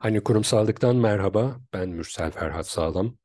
Hani kurumsallıktan merhaba, ben Mürsel Ferhat Sağlam.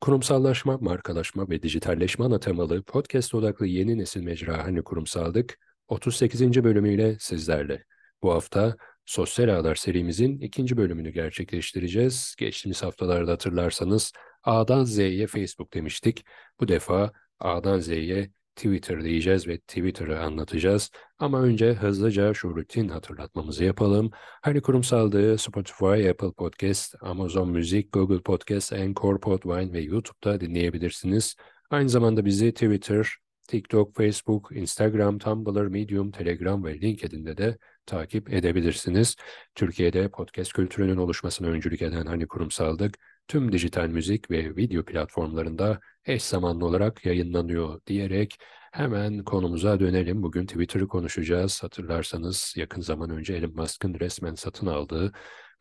Kurumsallaşma, markalaşma ve dijitalleşme ana temalı podcast odaklı yeni nesil mecra Hani Kurumsallık 38. bölümüyle sizlerle. Bu hafta Sosyal Ağlar serimizin ikinci bölümünü gerçekleştireceğiz. Geçtiğimiz haftalarda hatırlarsanız A'dan Z'ye Facebook demiştik. Bu defa A'dan Z'ye Twitter diyeceğiz ve Twitter'ı anlatacağız. Ama önce hızlıca şu rutin hatırlatmamızı yapalım. Hani kurumsallığı Spotify, Apple Podcast, Amazon Müzik, Google Podcast, Anchor, Podvine ve YouTube'da dinleyebilirsiniz. Aynı zamanda bizi Twitter, TikTok, Facebook, Instagram, Tumblr, Medium, Telegram ve LinkedIn'de de takip edebilirsiniz. Türkiye'de podcast kültürünün oluşmasına öncülük eden Hani Kurumsallık, tüm dijital müzik ve video platformlarında eş zamanlı olarak yayınlanıyor diyerek hemen konumuza dönelim. Bugün Twitter'ı konuşacağız. Hatırlarsanız yakın zaman önce Elon Musk'ın resmen satın aldığı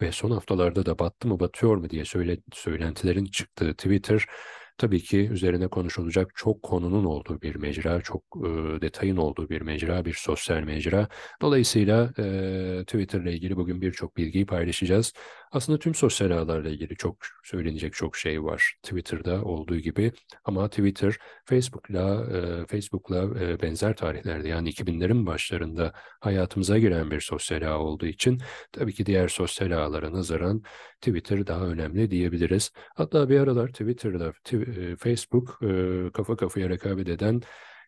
ve son haftalarda da battı mı batıyor mu diye söyle, söylentilerin çıktığı Twitter tabii ki üzerine konuşulacak çok konunun olduğu bir mecra, çok e, detayın olduğu bir mecra, bir sosyal mecra. Dolayısıyla e, Twitter ile ilgili bugün birçok bilgiyi paylaşacağız. Aslında tüm sosyal ağlarla ilgili çok söylenecek çok şey var Twitter'da olduğu gibi ama Twitter Facebook'la e, Facebook'la e, benzer tarihlerde yani 2000'lerin başlarında hayatımıza giren bir sosyal ağ olduğu için tabii ki diğer sosyal ağlara nazaran Twitter daha önemli diyebiliriz. Hatta bir aralar Twitter'da e, Facebook e, kafa kafaya rekabet eden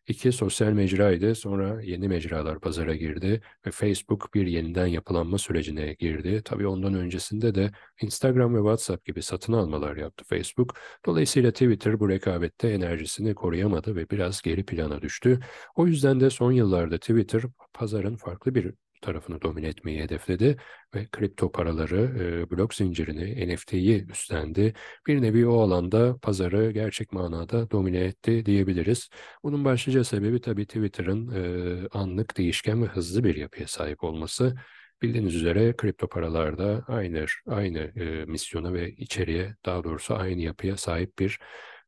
İki sosyal mecraydı. Sonra yeni mecralar pazara girdi ve Facebook bir yeniden yapılanma sürecine girdi. Tabii ondan öncesinde de Instagram ve WhatsApp gibi satın almalar yaptı Facebook. Dolayısıyla Twitter bu rekabette enerjisini koruyamadı ve biraz geri plana düştü. O yüzden de son yıllarda Twitter pazarın farklı bir tarafını domine etmeyi hedefledi ve kripto paraları, e, blok zincirini, NFT'yi üstlendi. Bir nevi o alanda pazarı gerçek manada domine etti diyebiliriz. Bunun başlıca sebebi tabii Twitter'ın e, anlık, değişken ve hızlı bir yapıya sahip olması. Bildiğiniz üzere kripto paralarda aynı aynı e, misyona ve içeriye daha doğrusu aynı yapıya sahip bir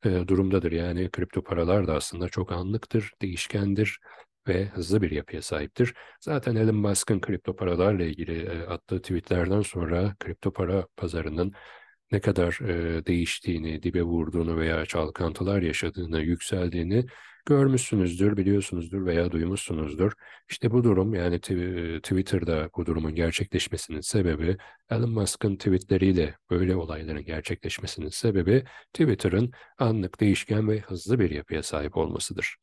durumdadır. Yani kripto paralar da aslında çok anlıktır, değişkendir ve hızlı bir yapıya sahiptir. Zaten Elon Musk'ın kripto paralarla ilgili e, attığı tweetlerden sonra kripto para pazarının ne kadar e, değiştiğini, dibe vurduğunu veya çalkantılar yaşadığını, yükseldiğini görmüşsünüzdür, biliyorsunuzdur veya duymuşsunuzdur. İşte bu durum yani e, Twitter'da bu durumun gerçekleşmesinin sebebi Elon Musk'ın tweetleriyle böyle olayların gerçekleşmesinin sebebi Twitter'ın anlık değişken ve hızlı bir yapıya sahip olmasıdır.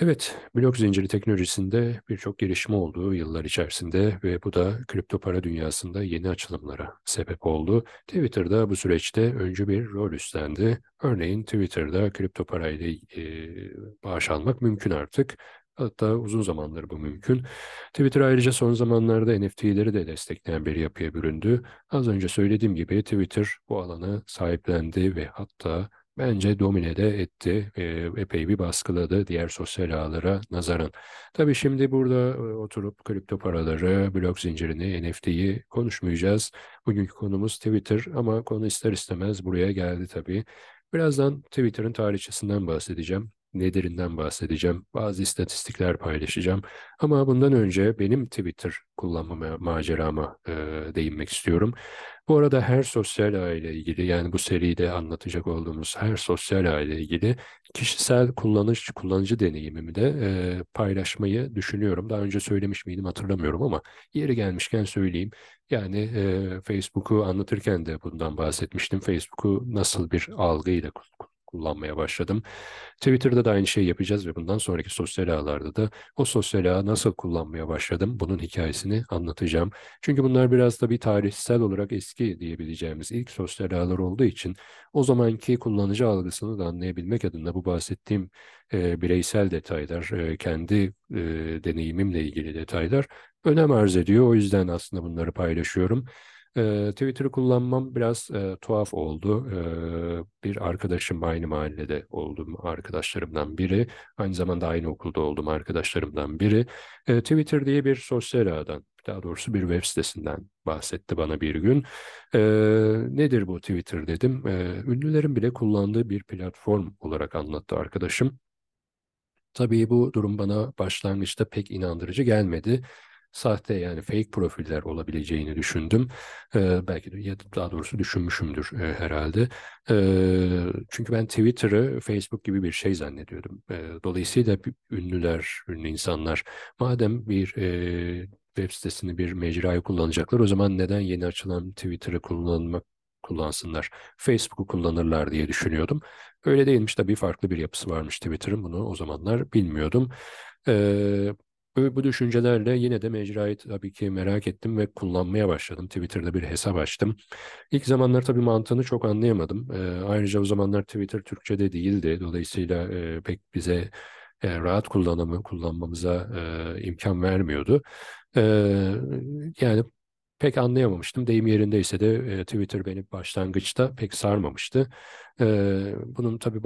Evet, blok zinciri teknolojisinde birçok gelişme oldu yıllar içerisinde ve bu da kripto para dünyasında yeni açılımlara sebep oldu. Twitter'da bu süreçte öncü bir rol üstlendi. Örneğin Twitter'da kripto parayla e, bağış almak mümkün artık. Hatta uzun zamandır bu mümkün. Twitter ayrıca son zamanlarda NFT'leri de destekleyen bir yapıya büründü. Az önce söylediğim gibi Twitter bu alanı sahiplendi ve hatta bence domine de etti. E, epey bir baskıladı diğer sosyal ağlara nazaran. Tabii şimdi burada e, oturup kripto paraları, blok zincirini, NFT'yi konuşmayacağız. Bugünkü konumuz Twitter ama konu ister istemez buraya geldi tabii. Birazdan Twitter'ın tarihçesinden bahsedeceğim nedirinden bahsedeceğim. Bazı istatistikler paylaşacağım. Ama bundan önce benim Twitter kullanma macerama e, değinmek istiyorum. Bu arada her sosyal ağ ile ilgili yani bu seride anlatacak olduğumuz her sosyal ağ ile ilgili kişisel kullanıcı kullanıcı deneyimimi de e, paylaşmayı düşünüyorum. Daha önce söylemiş miydim hatırlamıyorum ama yeri gelmişken söyleyeyim. Yani e, Facebook'u anlatırken de bundan bahsetmiştim. Facebook'u nasıl bir algıyla kullanmaya başladım. Twitter'da da aynı şeyi yapacağız ve bundan sonraki sosyal ağlarda da o sosyal ağı nasıl kullanmaya başladım bunun hikayesini anlatacağım. Çünkü bunlar biraz da bir tarihsel olarak eski diyebileceğimiz ilk sosyal ağlar olduğu için o zamanki kullanıcı algısını da anlayabilmek adına bu bahsettiğim e, bireysel detaylar, e, kendi e, deneyimimle ilgili detaylar önem arz ediyor. O yüzden aslında bunları paylaşıyorum. E, Twitter'ı kullanmam biraz e, tuhaf oldu. E, bir arkadaşım aynı mahallede olduğum arkadaşlarımdan biri. Aynı zamanda aynı okulda olduğum arkadaşlarımdan biri. E, Twitter diye bir sosyal ağdan, daha doğrusu bir web sitesinden bahsetti bana bir gün. E, nedir bu Twitter dedim. E, ünlülerin bile kullandığı bir platform olarak anlattı arkadaşım. Tabii bu durum bana başlangıçta pek inandırıcı gelmedi. Sahte yani fake profiller olabileceğini düşündüm. E, belki de ya daha doğrusu düşünmüşümdür e, herhalde. E, çünkü ben Twitter'ı Facebook gibi bir şey zannediyordum. E, dolayısıyla ünlüler, ünlü insanlar madem bir e, web sitesini bir mecrayı kullanacaklar o zaman neden yeni açılan Twitter'ı kullanmak kullansınlar. Facebook'u kullanırlar diye düşünüyordum. Öyle değilmiş tabii farklı bir yapısı varmış Twitter'ın bunu o zamanlar bilmiyordum. Ee, bu, bu düşüncelerle yine de mecrayı tabii ki merak ettim ve kullanmaya başladım. Twitter'da bir hesap açtım. İlk zamanlar tabii mantığını çok anlayamadım. Ee, ayrıca o zamanlar Twitter Türkçe'de değildi. Dolayısıyla e, pek bize e, rahat kullanımı kullanmamıza e, imkan vermiyordu. E, yani pek anlayamamıştım. Deyim yerindeyse de e, Twitter beni başlangıçta pek sarmamıştı. E, bunun tabii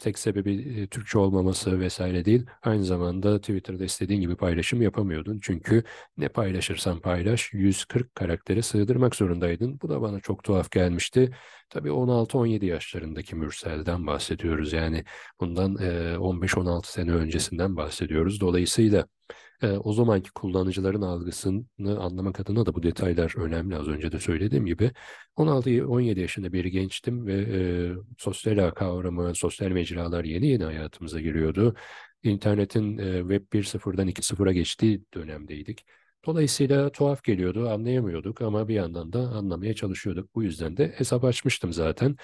tek sebebi Türkçe olmaması vesaire değil. Aynı zamanda Twitter'da istediğin gibi paylaşım yapamıyordun. Çünkü ne paylaşırsan paylaş 140 karaktere sığdırmak zorundaydın. Bu da bana çok tuhaf gelmişti. Tabii 16-17 yaşlarındaki Mürsel'den bahsediyoruz. Yani bundan e, 15-16 sene öncesinden bahsediyoruz. Dolayısıyla e, o zamanki kullanıcıların algısını anlamak adına da bu detaylar önemli. Az önce de söylediğim gibi 16-17 yaşında bir gençtim ve e, sosyal ağ kavramı, sosyal mecralar yeni yeni hayatımıza giriyordu. İnternetin e, Web 1.0'dan 2.0'a geçtiği dönemdeydik. Dolayısıyla tuhaf geliyordu, anlayamıyorduk ama bir yandan da anlamaya çalışıyorduk. Bu yüzden de hesap açmıştım zaten.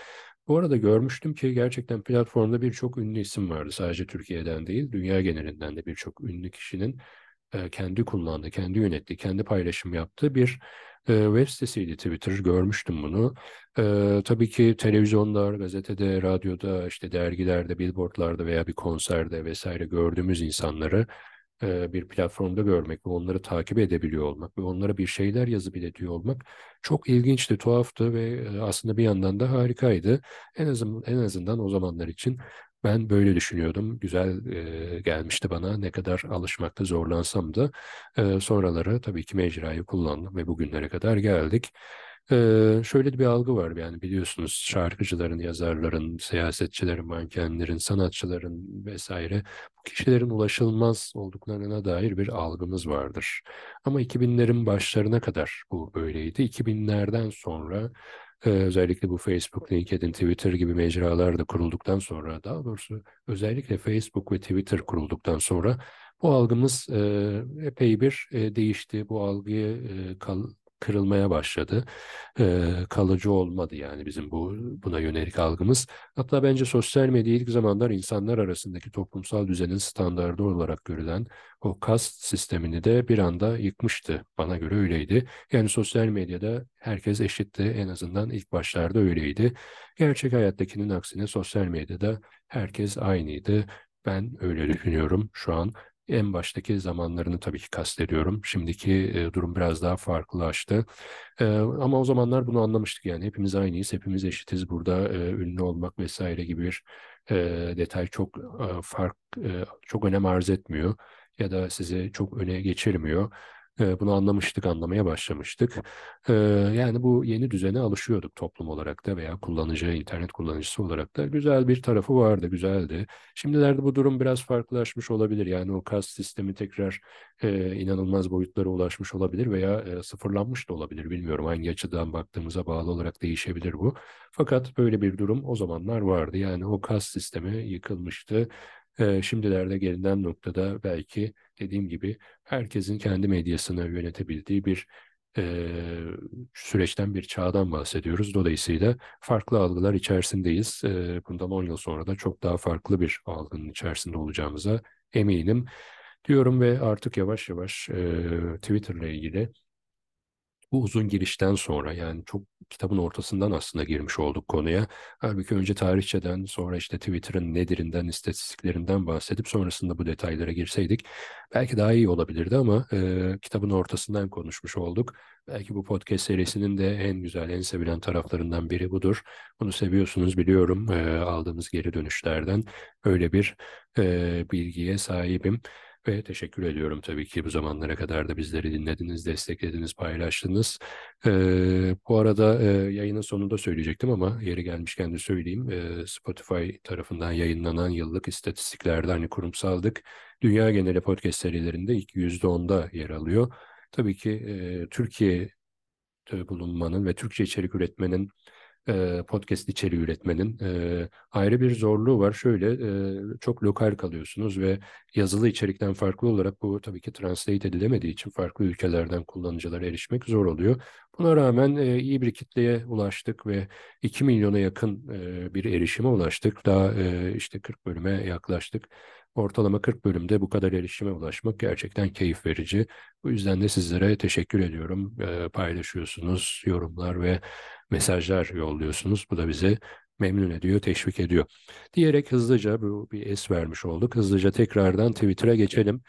Bu arada görmüştüm ki gerçekten platformda birçok ünlü isim vardı. Sadece Türkiye'den değil, dünya genelinden de birçok ünlü kişinin e, kendi kullandığı, kendi yönettiği, kendi paylaşım yaptığı bir e, web sitesiydi Twitter. Görmüştüm bunu. E, tabii ki televizyonlar, gazetede, radyoda, işte dergilerde, billboardlarda veya bir konserde vesaire gördüğümüz insanları bir platformda görmek ve onları takip edebiliyor olmak ve onlara bir şeyler yazıp iletiyor olmak çok ilginçti, tuhaftı ve aslında bir yandan da harikaydı. En azından en azından o zamanlar için ben böyle düşünüyordum. Güzel e, gelmişti bana. Ne kadar alışmakta zorlansam da e, sonraları tabii ki mecrayı kullandım ve bugünlere kadar geldik. Ee, şöyle bir algı var yani biliyorsunuz şarkıcıların, yazarların, siyasetçilerin, mankenlerin, sanatçıların vesaire bu kişilerin ulaşılmaz olduklarına dair bir algımız vardır. Ama 2000'lerin başlarına kadar bu böyleydi. 2000'lerden sonra ee, özellikle bu Facebook, LinkedIn, Twitter gibi mecralar da kurulduktan sonra, daha doğrusu özellikle Facebook ve Twitter kurulduktan sonra bu algımız e, epey bir e, değişti. Bu algıyı e, kal, kırılmaya başladı. E, kalıcı olmadı yani bizim bu buna yönelik algımız. Hatta bence sosyal medya ilk zamanlar insanlar arasındaki toplumsal düzenin standardı olarak görülen o kast sistemini de bir anda yıkmıştı. Bana göre öyleydi. Yani sosyal medyada herkes eşitti. En azından ilk başlarda öyleydi. Gerçek hayattakinin aksine sosyal medyada herkes aynıydı. Ben öyle düşünüyorum şu an. En baştaki zamanlarını tabii ki kastediyorum. Şimdiki e, durum biraz daha farklılaştı. E, ama o zamanlar bunu anlamıştık yani hepimiz aynıyız, hepimiz eşitiz. Burada e, ünlü olmak vesaire gibi bir e, detay çok e, fark, e, çok önem arz etmiyor ya da sizi çok öne geçirmiyor. Bunu anlamıştık, anlamaya başlamıştık. Yani bu yeni düzene alışıyorduk toplum olarak da veya kullanıcı, internet kullanıcısı olarak da güzel bir tarafı vardı, güzeldi. Şimdilerde bu durum biraz farklılaşmış olabilir. Yani o kas sistemi tekrar inanılmaz boyutlara ulaşmış olabilir veya sıfırlanmış da olabilir. Bilmiyorum hangi açıdan baktığımıza bağlı olarak değişebilir bu. Fakat böyle bir durum o zamanlar vardı. Yani o kas sistemi yıkılmıştı. Şimdilerde gelinen noktada belki dediğim gibi herkesin kendi medyasını yönetebildiği bir e, süreçten bir çağdan bahsediyoruz. Dolayısıyla farklı algılar içerisindeyiz. E, bundan 10 yıl sonra da çok daha farklı bir algının içerisinde olacağımıza eminim diyorum ve artık yavaş yavaş e, Twitter'la ilgili bu uzun girişten sonra yani çok kitabın ortasından aslında girmiş olduk konuya. Halbuki önce tarihçeden sonra işte Twitter'ın nedirinden, istatistiklerinden bahsedip sonrasında bu detaylara girseydik belki daha iyi olabilirdi ama e, kitabın ortasından konuşmuş olduk. Belki bu podcast serisinin de en güzel, en sevilen taraflarından biri budur. Bunu seviyorsunuz biliyorum e, aldığımız geri dönüşlerden. Öyle bir e, bilgiye sahibim. Ve teşekkür ediyorum tabii ki bu zamanlara kadar da bizleri dinlediniz, desteklediniz, paylaştınız. Ee, bu arada e, yayının sonunda söyleyecektim ama yeri gelmişken de söyleyeyim. E, Spotify tarafından yayınlanan yıllık istatistiklerde hani kurumsaldık. Dünya geneli podcast serilerinde ilk %10'da yer alıyor. Tabii ki e, Türkiye'de bulunmanın ve Türkçe içerik üretmenin podcast içeriği üretmenin ayrı bir zorluğu var. Şöyle çok lokal kalıyorsunuz ve yazılı içerikten farklı olarak bu tabii ki translate edilemediği için farklı ülkelerden kullanıcılara erişmek zor oluyor. Buna rağmen iyi bir kitleye ulaştık ve 2 milyona yakın bir erişime ulaştık. Daha işte 40 bölüme yaklaştık. Ortalama 40 bölümde bu kadar erişime ulaşmak gerçekten keyif verici. Bu yüzden de sizlere teşekkür ediyorum. paylaşıyorsunuz yorumlar ve mesajlar yolluyorsunuz. Bu da bizi memnun ediyor, teşvik ediyor. Diyerek hızlıca bu bir es vermiş olduk. Hızlıca tekrardan Twitter'a geçelim.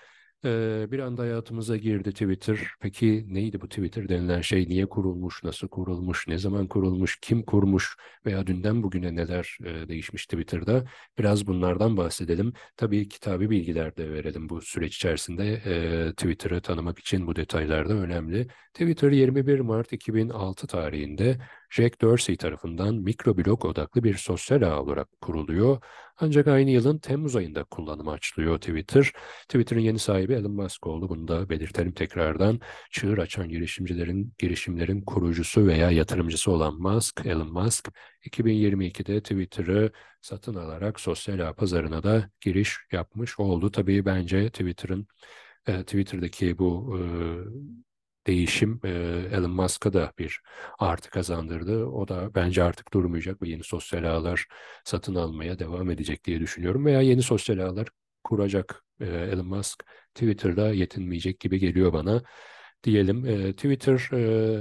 Bir anda hayatımıza girdi Twitter. Peki neydi bu Twitter denilen şey? Niye kurulmuş, nasıl kurulmuş, ne zaman kurulmuş, kim kurmuş veya dünden bugüne neler değişmiş Twitter'da? Biraz bunlardan bahsedelim. Tabii kitabı bilgiler de verelim bu süreç içerisinde. E, Twitter'ı tanımak için bu detaylar da önemli. Twitter 21 Mart 2006 tarihinde Jack Dorsey tarafından mikroblog odaklı bir sosyal ağ olarak kuruluyor. Ancak aynı yılın Temmuz ayında kullanıma açılıyor Twitter. Twitter'ın yeni sahibi Elon Musk oldu. Bunu da belirtelim tekrardan. Çığır açan girişimcilerin, girişimlerin kurucusu veya yatırımcısı olan Musk, Elon Musk, 2022'de Twitter'ı satın alarak sosyal ağ pazarına da giriş yapmış oldu. Tabii bence Twitter'ın e, Twitter'daki bu e, değişim e, Elon Musk'a da bir artı kazandırdı. O da bence artık durmayacak ve yeni sosyal ağlar satın almaya devam edecek diye düşünüyorum. Veya yeni sosyal ağlar kuracak e, Elon Musk Twitter'da yetinmeyecek gibi geliyor bana. Diyelim e, Twitter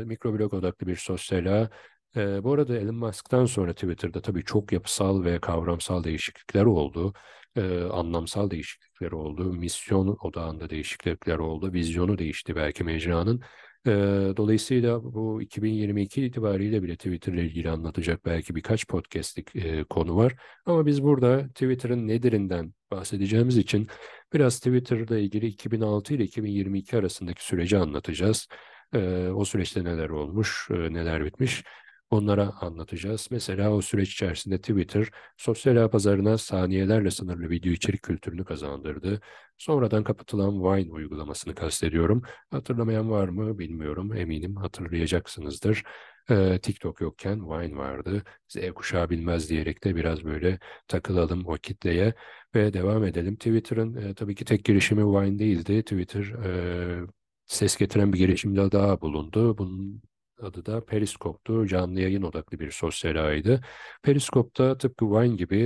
e, mikroblog odaklı bir sosyal ağ. E, bu arada Elon Musk'tan sonra Twitter'da tabii çok yapısal ve kavramsal değişiklikler oldu e, anlamsal değişiklikler oldu, misyon odağında değişiklikler oldu, vizyonu değişti belki mecranın. E, dolayısıyla bu 2022 itibariyle bile Twitter ile ilgili anlatacak belki birkaç podcastlik e, konu var. Ama biz burada Twitter'ın nedirinden bahsedeceğimiz için biraz Twitter ile ilgili 2006 ile 2022 arasındaki süreci anlatacağız. E, o süreçte neler olmuş, e, neler bitmiş. Onlara anlatacağız. Mesela o süreç içerisinde Twitter sosyal ağ pazarına saniyelerle sınırlı video içerik kültürünü kazandırdı. Sonradan kapatılan Vine uygulamasını kastediyorum. Hatırlamayan var mı bilmiyorum. Eminim hatırlayacaksınızdır. Ee, TikTok yokken Vine vardı. Z kuşağı bilmez diyerek de biraz böyle takılalım o kitleye ve devam edelim. Twitter'ın e, tabii ki tek girişimi Vine değildi. Twitter e, ses getiren bir girişimde daha bulundu. Bunun adı da Periskop'tu. Canlı yayın odaklı bir sosyal ağydı. Periskop'ta tıpkı Vine gibi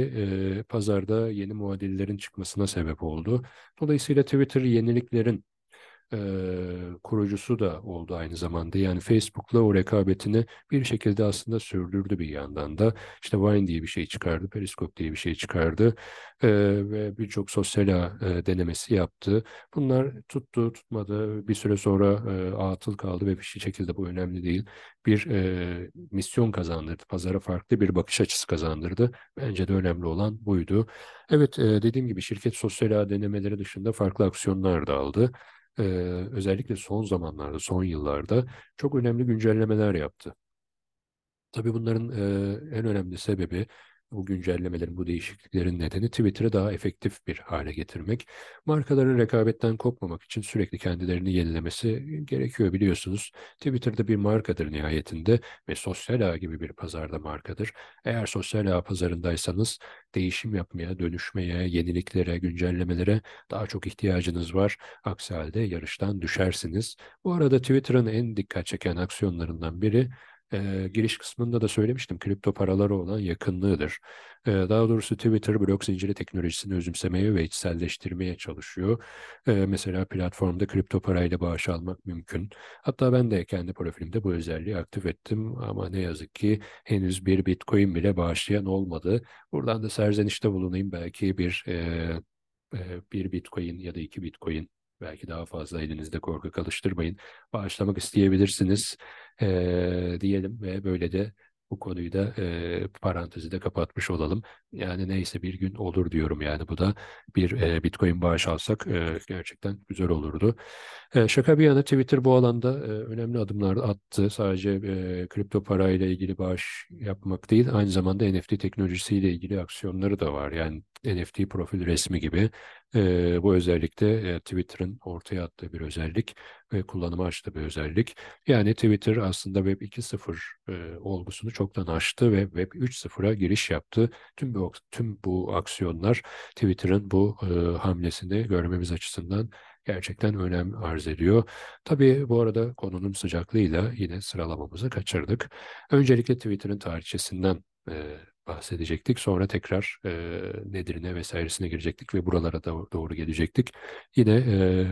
e, pazarda yeni muadillerin çıkmasına sebep oldu. Dolayısıyla Twitter yeniliklerin e, kurucusu da oldu aynı zamanda. Yani Facebook'la o rekabetini bir şekilde aslında sürdürdü bir yandan da. İşte Vine diye bir şey çıkardı, Periscope diye bir şey çıkardı e, ve birçok sosyal e, denemesi yaptı. Bunlar tuttu, tutmadı. Bir süre sonra e, atıl kaldı ve bir şey şekilde bu önemli değil. Bir e, misyon kazandırdı, pazara farklı bir bakış açısı kazandırdı. Bence de önemli olan buydu. Evet, e, dediğim gibi şirket sosyal denemeleri dışında farklı aksiyonlar da aldı e, özellikle son zamanlarda, son yıllarda çok önemli güncellemeler yaptı. Tabii bunların e, en önemli sebebi bu güncellemelerin, bu değişikliklerin nedeni Twitter'ı daha efektif bir hale getirmek. Markaların rekabetten kopmamak için sürekli kendilerini yenilemesi gerekiyor biliyorsunuz. Twitter'da bir markadır nihayetinde ve sosyal ağ gibi bir pazarda markadır. Eğer sosyal ağ pazarındaysanız değişim yapmaya, dönüşmeye, yeniliklere, güncellemelere daha çok ihtiyacınız var. Aksi halde yarıştan düşersiniz. Bu arada Twitter'ın en dikkat çeken aksiyonlarından biri e, giriş kısmında da söylemiştim kripto paralara olan yakınlığıdır. E, daha doğrusu Twitter blok zinciri teknolojisini özümsemeye ve içselleştirmeye çalışıyor. E, mesela platformda kripto parayla bağış almak mümkün. Hatta ben de kendi profilimde bu özelliği aktif ettim ama ne yazık ki henüz bir bitcoin bile bağışlayan olmadı. Buradan da serzenişte bulunayım belki bir e, bir bitcoin ya da iki bitcoin belki daha fazla elinizde korku kalıştırmayın. Bağışlamak isteyebilirsiniz e, diyelim ve böyle de bu konuyu da e, parantezi de kapatmış olalım. Yani neyse bir gün olur diyorum yani bu da bir e, Bitcoin bağış alsak e, gerçekten güzel olurdu. E, şaka bir yana Twitter bu alanda e, önemli adımlar attı. Sadece e, kripto parayla ilgili bağış yapmak değil, aynı zamanda NFT teknolojisiyle ilgili aksiyonları da var. Yani NFT profil resmi gibi. E, bu özellikle e, Twitter'ın ortaya attığı bir özellik ve kullanıma açtığı bir özellik. Yani Twitter aslında Web 2.0 e, olgusunu çoktan aştı ve Web 3.0'a giriş yaptı. Tüm bu tüm bu aksiyonlar Twitter'ın bu e, hamlesini görmemiz açısından gerçekten önem arz ediyor. Tabii bu arada konunun sıcaklığıyla yine sıralamamızı kaçırdık. Öncelikle Twitter'ın tarihçesinden e, bahsedecektik. Sonra tekrar e, nedirine vesairesine girecektik ve buralara da doğru gelecektik. Yine e,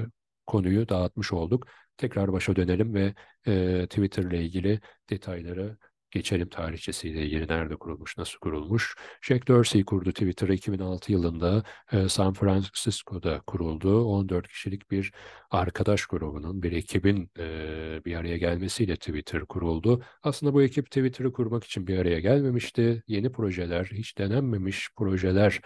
konuyu dağıtmış olduk. Tekrar başa dönelim ve e, Twitter ile ilgili detayları Geçelim tarihçesiyle ilgili nerede kurulmuş, nasıl kurulmuş. Jack Dorsey kurdu Twitter'ı 2006 yılında e, San Francisco'da kuruldu. 14 kişilik bir arkadaş grubunun, bir ekibin e, bir araya gelmesiyle Twitter kuruldu. Aslında bu ekip Twitter'ı kurmak için bir araya gelmemişti. Yeni projeler, hiç denenmemiş projeler,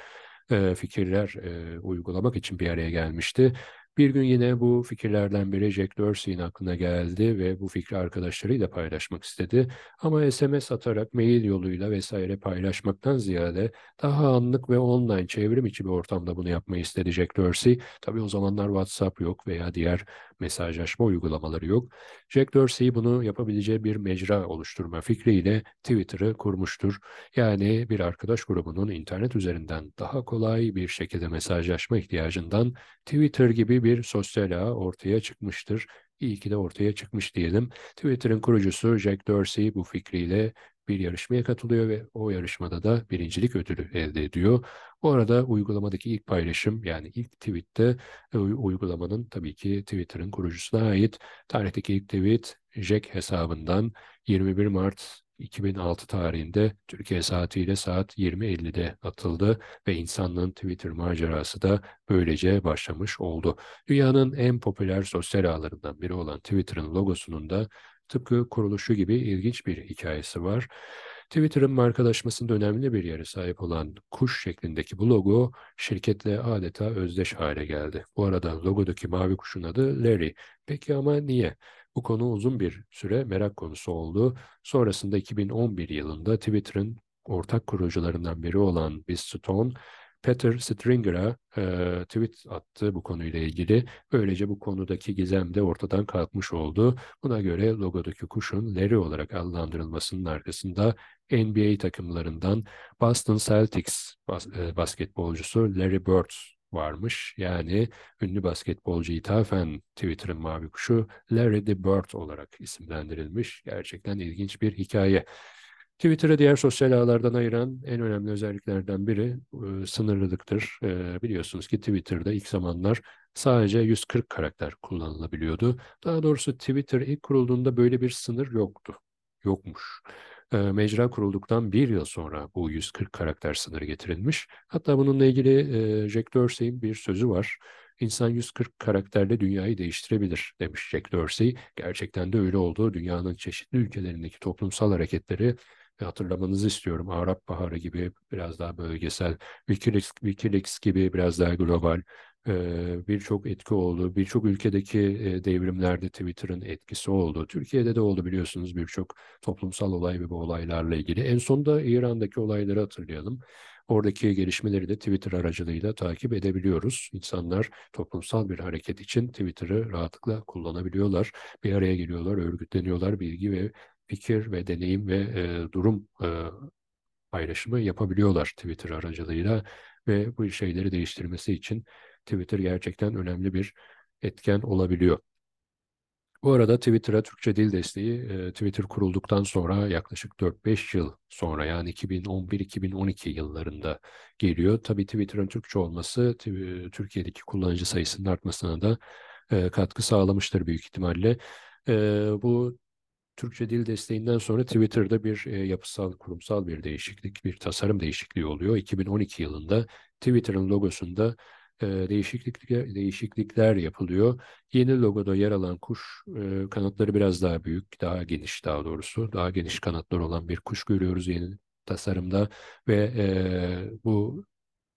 e, fikirler e, uygulamak için bir araya gelmişti. Bir gün yine bu fikirlerden biri Jack Dorsey'in aklına geldi ve bu fikri arkadaşlarıyla paylaşmak istedi. Ama SMS atarak, mail yoluyla vesaire paylaşmaktan ziyade daha anlık ve online çevrim içi bir ortamda bunu yapmayı istedi Jack Dorsey. Tabii o zamanlar WhatsApp yok veya diğer mesajlaşma uygulamaları yok. Jack Dorsey bunu yapabileceği bir mecra oluşturma fikriyle Twitter'ı kurmuştur. Yani bir arkadaş grubunun internet üzerinden daha kolay bir şekilde mesajlaşma ihtiyacından Twitter gibi bir sosyal ağ ortaya çıkmıştır. İyi ki de ortaya çıkmış diyelim. Twitter'ın kurucusu Jack Dorsey bu fikriyle bir yarışmaya katılıyor ve o yarışmada da birincilik ödülü elde ediyor. Bu arada uygulamadaki ilk paylaşım yani ilk tweette e, uygulamanın tabii ki Twitter'ın kurucusuna ait. Tarihteki ilk tweet Jack hesabından 21 Mart 2006 tarihinde Türkiye saatiyle saat 20.50'de atıldı ve insanlığın Twitter macerası da böylece başlamış oldu. Dünyanın en popüler sosyal ağlarından biri olan Twitter'ın logosunun da tıpkı kuruluşu gibi ilginç bir hikayesi var. Twitter'ın markalaşmasında önemli bir yere sahip olan kuş şeklindeki bu logo şirketle adeta özdeş hale geldi. Bu arada logodaki mavi kuşun adı Larry. Peki ama niye? Bu konu uzun bir süre merak konusu oldu. Sonrasında 2011 yılında Twitter'ın ortak kurucularından biri olan Biz Stone, Peter Stringer'a e, tweet attı bu konuyla ilgili. Böylece bu konudaki gizem de ortadan kalkmış oldu. Buna göre logodaki kuşun Larry olarak adlandırılmasının arkasında NBA takımlarından Boston Celtics bas e, basketbolcusu Larry Bird varmış. Yani ünlü basketbolcu ithafen Twitter'ın mavi kuşu Larry the Bird olarak isimlendirilmiş. Gerçekten ilginç bir hikaye. Twitter'ı diğer sosyal ağlardan ayıran en önemli özelliklerden biri e, sınırlılıktır. E, biliyorsunuz ki Twitter'da ilk zamanlar sadece 140 karakter kullanılabiliyordu. Daha doğrusu Twitter ilk kurulduğunda böyle bir sınır yoktu. Yokmuş. E, mecra kurulduktan bir yıl sonra bu 140 karakter sınırı getirilmiş. Hatta bununla ilgili e, Jack Dorsey'in bir sözü var. İnsan 140 karakterle dünyayı değiştirebilir demiş Jack Dorsey. Gerçekten de öyle oldu. Dünyanın çeşitli ülkelerindeki toplumsal hareketleri hatırlamanızı istiyorum. Arap Baharı gibi biraz daha bölgesel, Wikileaks, Wikileaks gibi biraz daha global birçok etki oldu. Birçok ülkedeki devrimlerde Twitter'ın etkisi oldu. Türkiye'de de oldu biliyorsunuz birçok toplumsal olay ve bu olaylarla ilgili. En sonunda İran'daki olayları hatırlayalım. Oradaki gelişmeleri de Twitter aracılığıyla takip edebiliyoruz. İnsanlar toplumsal bir hareket için Twitter'ı rahatlıkla kullanabiliyorlar. Bir araya geliyorlar, örgütleniyorlar, bilgi ve fikir ve deneyim ve e, durum e, paylaşımı yapabiliyorlar Twitter aracılığıyla ve bu şeyleri değiştirmesi için Twitter gerçekten önemli bir etken olabiliyor. Bu arada Twitter'a Türkçe dil desteği e, Twitter kurulduktan sonra yaklaşık 4-5 yıl sonra yani 2011-2012 yıllarında geliyor. Tabii Twitter'ın Türkçe olması Türkiye'deki kullanıcı sayısının artmasına da e, katkı sağlamıştır büyük ihtimalle. E, bu Türkçe dil desteğinden sonra Twitter'da bir e, yapısal, kurumsal bir değişiklik, bir tasarım değişikliği oluyor. 2012 yılında Twitter'ın logosunda e, değişiklikler, değişiklikler yapılıyor. Yeni logoda yer alan kuş e, kanatları biraz daha büyük, daha geniş daha doğrusu. Daha geniş kanatlar olan bir kuş görüyoruz yeni tasarımda ve e, bu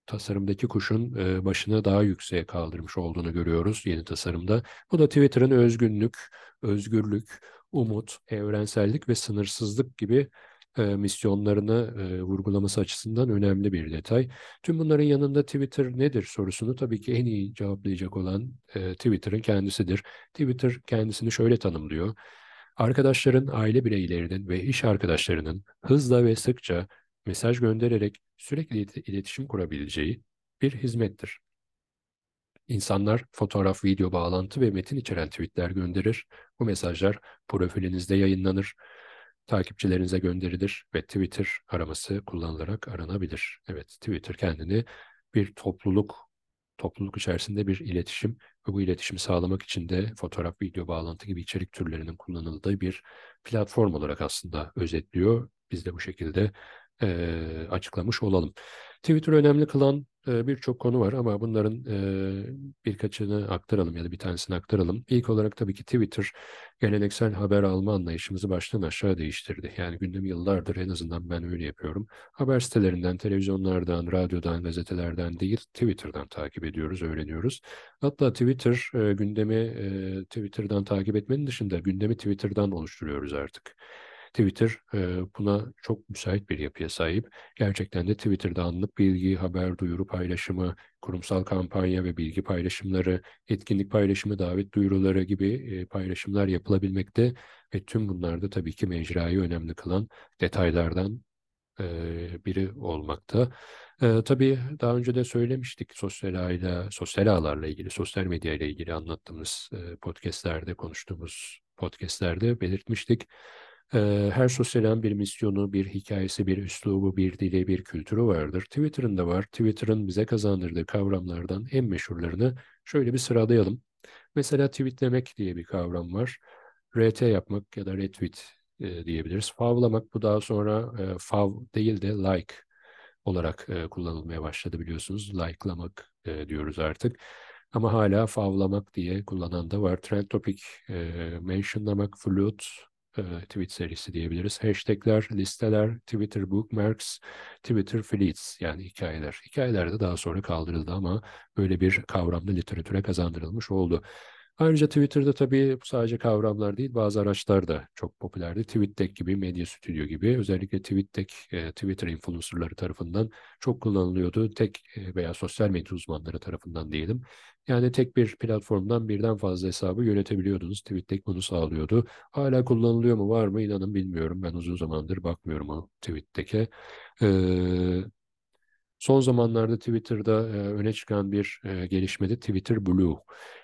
tasarımdaki kuşun e, başını daha yükseğe kaldırmış olduğunu görüyoruz yeni tasarımda. Bu da Twitter'ın özgünlük, özgürlük, umut, evrensellik ve sınırsızlık gibi e, misyonlarını e, vurgulaması açısından önemli bir detay. Tüm bunların yanında Twitter nedir sorusunu tabii ki en iyi cevaplayacak olan e, Twitter'ın kendisidir. Twitter kendisini şöyle tanımlıyor. Arkadaşların, aile bireylerinin ve iş arkadaşlarının hızla ve sıkça mesaj göndererek sürekli iletişim kurabileceği bir hizmettir. İnsanlar fotoğraf, video, bağlantı ve metin içeren tweetler gönderir. Bu mesajlar profilinizde yayınlanır, takipçilerinize gönderilir ve Twitter araması kullanılarak aranabilir. Evet, Twitter kendini bir topluluk, topluluk içerisinde bir iletişim ve bu iletişimi sağlamak için de fotoğraf, video, bağlantı gibi içerik türlerinin kullanıldığı bir platform olarak aslında özetliyor. Biz de bu şekilde e, açıklamış olalım. Twitter önemli kılan e, birçok konu var ama bunların e, birkaçını aktaralım ya da bir tanesini aktaralım. İlk olarak tabii ki Twitter geleneksel haber alma anlayışımızı baştan aşağı değiştirdi. Yani gündemi yıllardır en azından ben öyle yapıyorum. Haber sitelerinden, televizyonlardan, radyodan, gazetelerden değil Twitter'dan takip ediyoruz, öğreniyoruz. Hatta Twitter e, gündemi e, Twitter'dan takip etmenin dışında gündemi Twitter'dan oluşturuyoruz artık. Twitter e, buna çok müsait bir yapıya sahip. Gerçekten de Twitter'da anlık bilgi, haber, duyuru paylaşımı, kurumsal kampanya ve bilgi paylaşımları, etkinlik paylaşımı, davet duyuruları gibi e, paylaşımlar yapılabilmekte ve tüm bunlarda tabii ki mecrayı önemli kılan detaylardan e, biri olmakta. E, tabii daha önce de söylemiştik sosyal ağıyla, sosyal ağlarla ilgili, sosyal medya ile ilgili anlattığımız e, podcastlerde, konuştuğumuz podcastlerde belirtmiştik. Her sosyal bir misyonu, bir hikayesi, bir üslubu, bir dili, bir kültürü vardır. Twitter'ın da var. Twitter'ın bize kazandırdığı kavramlardan en meşhurlarını şöyle bir sıralayalım. Mesela tweetlemek diye bir kavram var. RT yapmak ya da retweet e, diyebiliriz. Favlamak bu daha sonra e, fav değil de like olarak e, kullanılmaya başladı biliyorsunuz. Like'lamak e, diyoruz artık. Ama hala favlamak diye kullanan da var. Trend topic e, mentionlamak, flute, e, tweet serisi diyebiliriz. Hashtagler, listeler, Twitter bookmarks, Twitter fleets yani hikayeler. Hikayeler de daha sonra kaldırıldı ama böyle bir kavramda literatüre kazandırılmış oldu. Ayrıca Twitter'da tabii sadece kavramlar değil bazı araçlar da çok popülerdi. TweetDeck gibi, Media Studio gibi özellikle TweetDeck e, Twitter influencerları tarafından çok kullanılıyordu. Tek e, veya sosyal medya uzmanları tarafından diyelim. Yani tek bir platformdan birden fazla hesabı yönetebiliyordunuz. TweetDeck bunu sağlıyordu. Hala kullanılıyor mu var mı inanın bilmiyorum. Ben uzun zamandır bakmıyorum o TweetDeck'e. Ee, Son zamanlarda Twitter'da e, öne çıkan bir e, gelişmede Twitter Blue.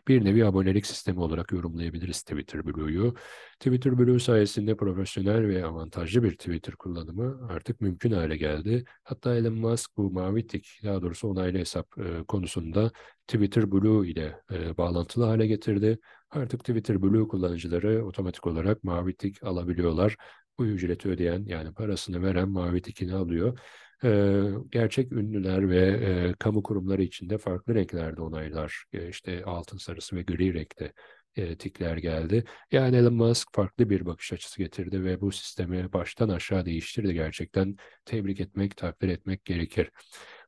Bir nevi abonelik sistemi olarak yorumlayabiliriz Twitter Blue'yu. Twitter Blue sayesinde profesyonel ve avantajlı bir Twitter kullanımı artık mümkün hale geldi. Hatta Elon Musk bu mavi tik, daha doğrusu onaylı hesap e, konusunda Twitter Blue ile e, bağlantılı hale getirdi. Artık Twitter Blue kullanıcıları otomatik olarak mavi tik alabiliyorlar. Bu ücreti ödeyen yani parasını veren mavi tikini alıyor e, gerçek ünlüler ve e, kamu kurumları içinde farklı renklerde onaylar, e, işte altın sarısı ve gri renkte e, tikler geldi. Yani Elon Musk farklı bir bakış açısı getirdi ve bu sistemi baştan aşağı değiştirdi gerçekten. Tebrik etmek, takdir etmek gerekir.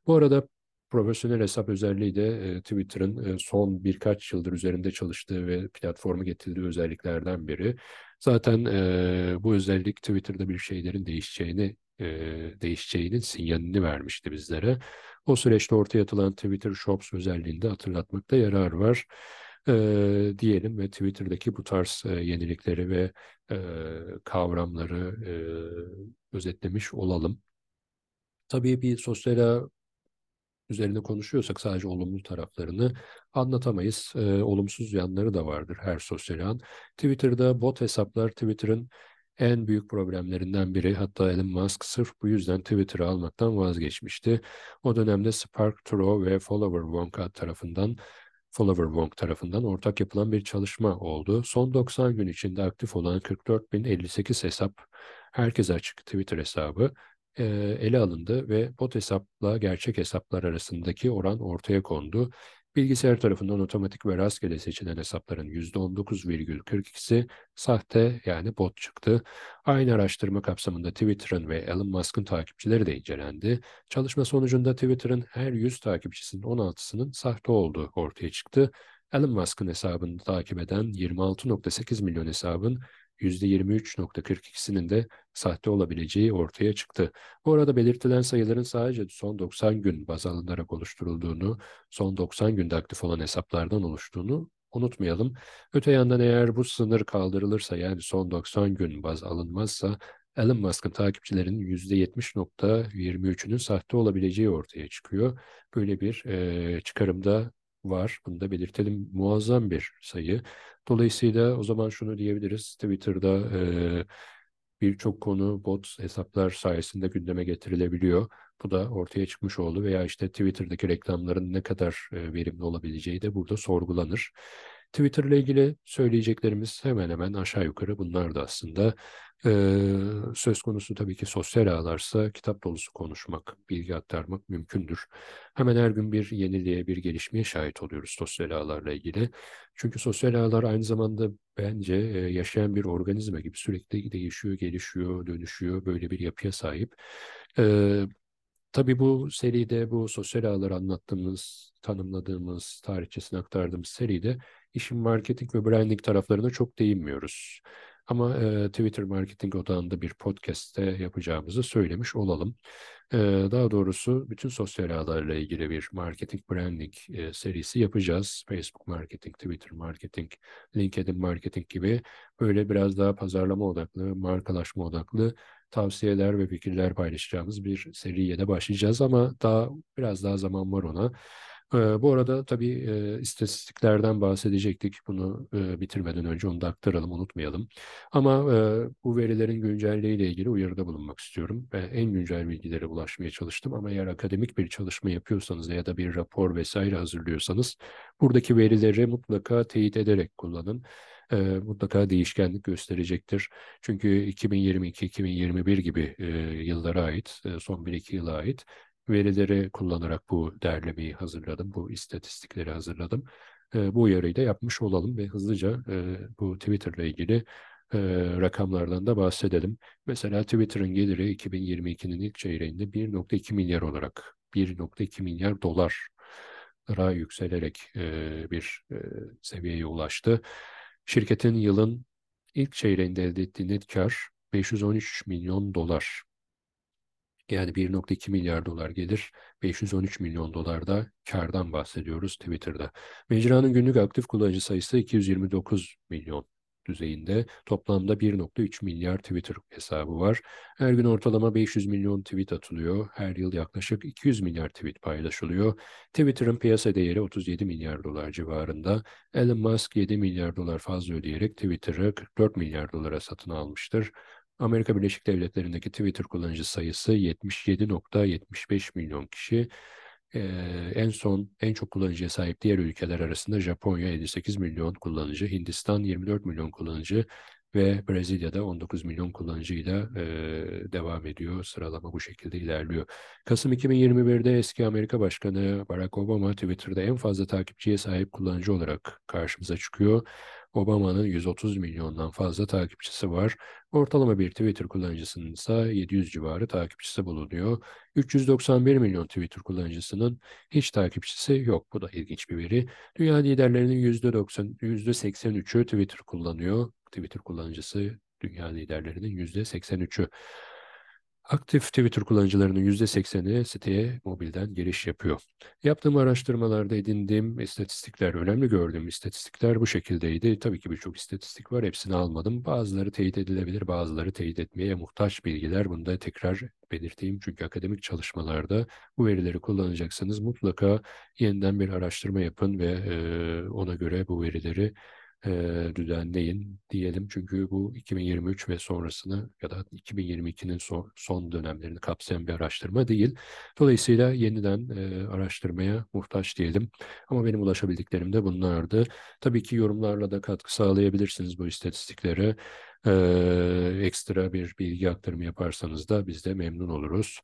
Bu arada profesyonel hesap özelliği de e, Twitter'ın e, son birkaç yıldır üzerinde çalıştığı ve platformu getirdiği özelliklerden biri. Zaten e, bu özellik Twitter'da bir şeylerin değişeceğini e, değişeceğinin sinyalini vermişti bizlere. O süreçte ortaya atılan Twitter Shops özelliğinde hatırlatmakta yarar var e, diyelim ve Twitter'daki bu tarz e, yenilikleri ve e, kavramları e, özetlemiş olalım. Tabii bir sosyal üzerine konuşuyorsak sadece olumlu taraflarını anlatamayız. E, olumsuz yanları da vardır her sosyal ağın. Twitter'da bot hesaplar Twitter'ın en büyük problemlerinden biri. Hatta Elon Musk sırf bu yüzden Twitter'ı almaktan vazgeçmişti. O dönemde Spark True ve Follower Wonka tarafından Follower Wong tarafından ortak yapılan bir çalışma oldu. Son 90 gün içinde aktif olan 44.058 hesap, herkese açık Twitter hesabı e, ele alındı ve bot hesapla gerçek hesaplar arasındaki oran ortaya kondu. Bilgisayar tarafından otomatik ve rastgele seçilen hesapların %19,42'si sahte yani bot çıktı. Aynı araştırma kapsamında Twitter'ın ve Elon Musk'ın takipçileri de incelendi. Çalışma sonucunda Twitter'ın her 100 takipçisinin 16'sının sahte olduğu ortaya çıktı. Elon Musk'ın hesabını takip eden 26.8 milyon hesabın %23.42'sinin de sahte olabileceği ortaya çıktı. Bu arada belirtilen sayıların sadece son 90 gün baz alınarak oluşturulduğunu, son 90 günde aktif olan hesaplardan oluştuğunu unutmayalım. Öte yandan eğer bu sınır kaldırılırsa yani son 90 gün baz alınmazsa Elon Musk'ın takipçilerinin %70.23'ünün sahte olabileceği ortaya çıkıyor. Böyle bir e, çıkarımda var. Bunu da belirtelim. Muazzam bir sayı. Dolayısıyla o zaman şunu diyebiliriz. Twitter'da e, birçok konu bot hesaplar sayesinde gündeme getirilebiliyor. Bu da ortaya çıkmış oldu veya işte Twitter'daki reklamların ne kadar e, verimli olabileceği de burada sorgulanır. Twitter ile ilgili söyleyeceklerimiz hemen hemen aşağı yukarı bunlar da aslında. Ee, söz konusu tabii ki sosyal ağlarsa kitap dolusu konuşmak, bilgi aktarmak mümkündür. Hemen her gün bir yeniliğe, bir gelişmeye şahit oluyoruz sosyal ağlarla ilgili. Çünkü sosyal ağlar aynı zamanda bence e, yaşayan bir organizma gibi sürekli değişiyor, gelişiyor, dönüşüyor, böyle bir yapıya sahip. Ee, Tabii bu seride, bu sosyal ağları anlattığımız, tanımladığımız, tarihçesini aktardığımız seride işin marketing ve branding taraflarına çok değinmiyoruz. Ama e, Twitter marketing odağında bir podcast'te yapacağımızı söylemiş olalım. E, daha doğrusu bütün sosyal ağlarla ilgili bir marketing branding e, serisi yapacağız. Facebook marketing, Twitter marketing, LinkedIn marketing gibi böyle biraz daha pazarlama odaklı, markalaşma odaklı tavsiyeler ve fikirler paylaşacağımız bir seriye de başlayacağız ama daha biraz daha zaman var ona. Ee, bu arada tabii e, istatistiklerden bahsedecektik. Bunu e, bitirmeden önce onu da aktaralım, unutmayalım. Ama e, bu verilerin güncelliği ile ilgili uyarıda bulunmak istiyorum. Ben en güncel bilgilere ulaşmaya çalıştım ama eğer akademik bir çalışma yapıyorsanız ya da bir rapor vesaire hazırlıyorsanız buradaki verileri mutlaka teyit ederek kullanın e, mutlaka değişkenlik gösterecektir. Çünkü 2022-2021 gibi e, yıllara ait, e, son 1-2 yıla ait verileri kullanarak bu derlemeyi hazırladım, bu istatistikleri hazırladım. E, bu uyarıyı da yapmış olalım ve hızlıca e, bu Twitter ile ilgili e, rakamlardan da bahsedelim. Mesela Twitter'ın geliri 2022'nin ilk çeyreğinde 1.2 milyar olarak 1.2 milyar dolar yükselerek e, bir seviyeye ulaştı. Şirketin yılın ilk çeyreğinde elde ettiği net kar 513 milyon dolar. Yani 1.2 milyar dolar gelir, 513 milyon dolar da kardan bahsediyoruz Twitter'da. Mecranın günlük aktif kullanıcı sayısı 229 milyon düzeyinde toplamda 1.3 milyar Twitter hesabı var. Her gün ortalama 500 milyon tweet atılıyor. Her yıl yaklaşık 200 milyar tweet paylaşılıyor. Twitter'ın piyasa değeri 37 milyar dolar civarında. Elon Musk 7 milyar dolar fazla ödeyerek Twitter'ı 44 milyar dolara satın almıştır. Amerika Birleşik Devletleri'ndeki Twitter kullanıcı sayısı 77.75 milyon kişi. Ee, en son en çok kullanıcıya sahip diğer ülkeler arasında Japonya 58 milyon kullanıcı, Hindistan 24 milyon kullanıcı ve Brezilya'da 19 milyon kullanıcıyla e, devam ediyor. Sıralama bu şekilde ilerliyor. Kasım 2021'de eski Amerika Başkanı Barack Obama Twitter'da en fazla takipçiye sahip kullanıcı olarak karşımıza çıkıyor. Obama'nın 130 milyondan fazla takipçisi var. Ortalama bir Twitter kullanıcısının ise 700 civarı takipçisi bulunuyor. 391 milyon Twitter kullanıcısının hiç takipçisi yok. Bu da ilginç bir veri. Dünya liderlerinin %90, %83'ü Twitter kullanıyor. Twitter kullanıcısı dünya liderlerinin %83'ü. Aktif Twitter kullanıcılarının %80'i siteye mobilden giriş yapıyor. Yaptığım araştırmalarda edindiğim istatistikler, önemli gördüğüm istatistikler bu şekildeydi. Tabii ki birçok istatistik var, hepsini almadım. Bazıları teyit edilebilir, bazıları teyit etmeye muhtaç bilgiler. Bunu da tekrar belirteyim çünkü akademik çalışmalarda bu verileri kullanacaksanız mutlaka yeniden bir araştırma yapın ve ona göre bu verileri e, düzenleyin diyelim. Çünkü bu 2023 ve sonrasını ya da 2022'nin son, son dönemlerini kapsayan bir araştırma değil. Dolayısıyla yeniden e, araştırmaya muhtaç diyelim. Ama benim ulaşabildiklerim de bunlardı. Tabii ki yorumlarla da katkı sağlayabilirsiniz bu istatistiklere. E, ekstra bir bilgi aktarımı yaparsanız da biz de memnun oluruz.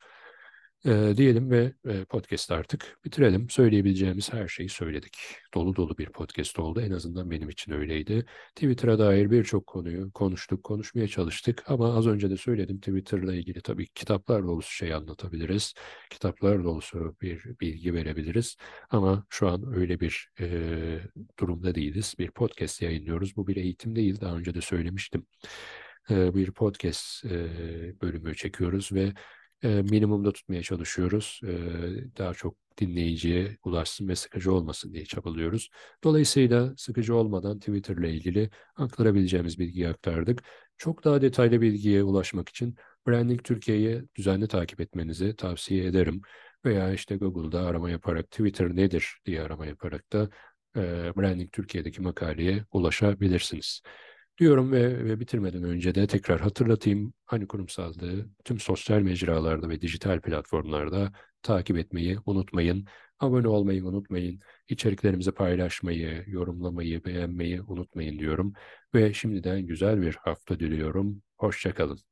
Ee, diyelim ve e, podcast artık bitirelim. Söyleyebileceğimiz her şeyi söyledik. Dolu dolu bir podcast oldu. En azından benim için öyleydi. Twitter'a dair birçok konuyu konuştuk, konuşmaya çalıştık. Ama az önce de söyledim Twitter'la ilgili tabii kitaplar dolusu şey anlatabiliriz. Kitaplar dolusu bir bilgi verebiliriz. Ama şu an öyle bir e, durumda değiliz. Bir podcast yayınlıyoruz. Bu bir eğitim değil. Daha önce de söylemiştim. E, bir podcast e, bölümü çekiyoruz ve e, minimumda tutmaya çalışıyoruz. E, daha çok dinleyiciye ulaşsın ve sıkıcı olmasın diye çabalıyoruz. Dolayısıyla sıkıcı olmadan Twitter ile ilgili aktarabileceğimiz bilgiyi aktardık. Çok daha detaylı bilgiye ulaşmak için Branding Türkiye'yi düzenli takip etmenizi tavsiye ederim. Veya işte Google'da arama yaparak Twitter nedir diye arama yaparak da e, Branding Türkiye'deki makaleye ulaşabilirsiniz diyorum ve, ve bitirmeden önce de tekrar hatırlatayım. Hani kurumsallığı tüm sosyal mecralarda ve dijital platformlarda takip etmeyi unutmayın. Abone olmayı unutmayın. İçeriklerimizi paylaşmayı, yorumlamayı, beğenmeyi unutmayın diyorum. Ve şimdiden güzel bir hafta diliyorum. Hoşçakalın.